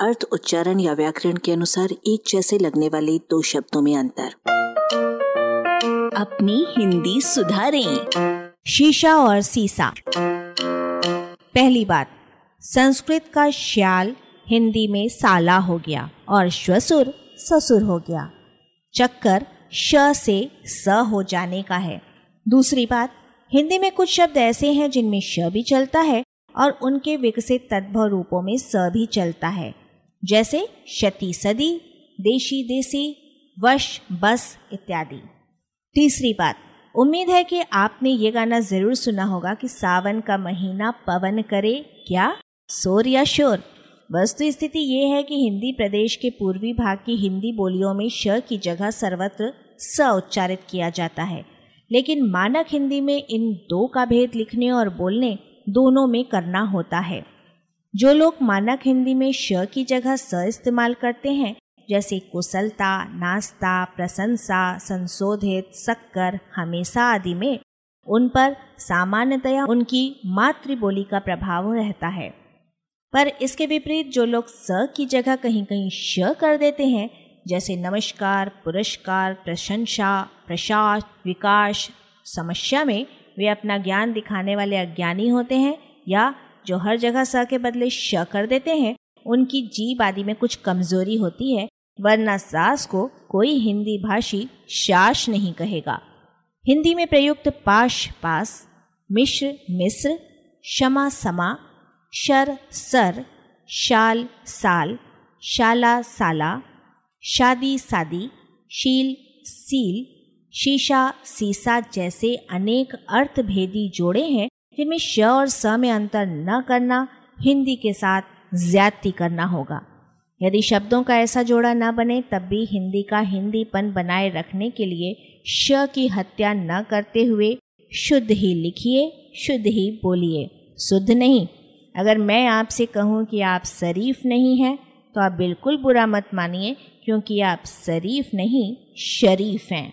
अर्थ, उच्चारण या व्याकरण के अनुसार एक जैसे लगने वाले दो शब्दों में अंतर। अपनी हिंदी सुधारें। शीशा और सीसा। पहली बात, संस्कृत का श्याल हिंदी में साला हो गया और श्वसुर ससुर हो गया। चक्कर श से स हो जाने का है। दूसरी बात, हिंदी में कुछ शब्द ऐसे हैं जिनमें श भी चलता है और उनके विकसित तद्भव रूपों में स भी चलता है। जैसे शती सदी, देशी देसी, वश, बस इत्यादि। तीसरी बात, उम्मीद है कि आपने ये गाना ज़रूर सुना होगा कि सावन का महीना पवन करे, क्या? शोर या शोर? वस्तु स्थिति ये है कि हिंदी प्रदेश के पूर्वी भाग की हिंदी बोलियों में श की जगह सर्वत्र स उच्चारित किया जाता है। लेकिन मानक हिंदी में इन दो का भेद लिखने और बोलने दोनों में करना होता है। जो लोग मानक हिंदी में श की जगह स इस्तेमाल करते हैं, जैसे कुशलता नाश्ता प्रशंसा, संशोधित शक्कर हमेशा आदि में, उन पर सामान्यतया उनकी मातृबोली का प्रभाव रहता है। पर इसके विपरीत जो लोग स की जगह कहीं कहीं श कर देते हैं, जैसे नमस्कार, पुरस्कार, प्रशंसा, प्रसाद, विकास, समस्या में वे अपना ज्ञान दिखाने वाले अज्ञानी होते हैं या जो हर जगह स के बदले श कर देते हैं, उनकी जीव आदि में कुछ कमज़ोरी होती है, वरना सास को कोई हिंदी भाषी शास नहीं कहेगा। हिंदी में प्रयुक्त पाश, पास, मिश्र मिश्र क्षमा समा, शर, सर, शाल, साल, शाला, साला, शादी, सादी, शील, सील, शीशा, सीसा जैसे अनेक अर्थभेदी जोड़े हैं जिनमें श और स में अंतर न करना, हिंदी के साथ ज्यादती करना होगा। यदि शब्दों का ऐसा जोड़ा न बने, तब भी हिंदी का हिंदीपन बनाए रखने के लिए श की हत्या न करते हुए शुद्ध ही लिखिए, शुद्ध ही बोलिए। शुद्ध नहीं। अगर मैं आपसे कहूँ कि आप शरीफ नहीं हैं तो आप बिल्कुल बुरा मत मानिए, क्योंकि आप शरीफ नहीं, शरीफ हैं।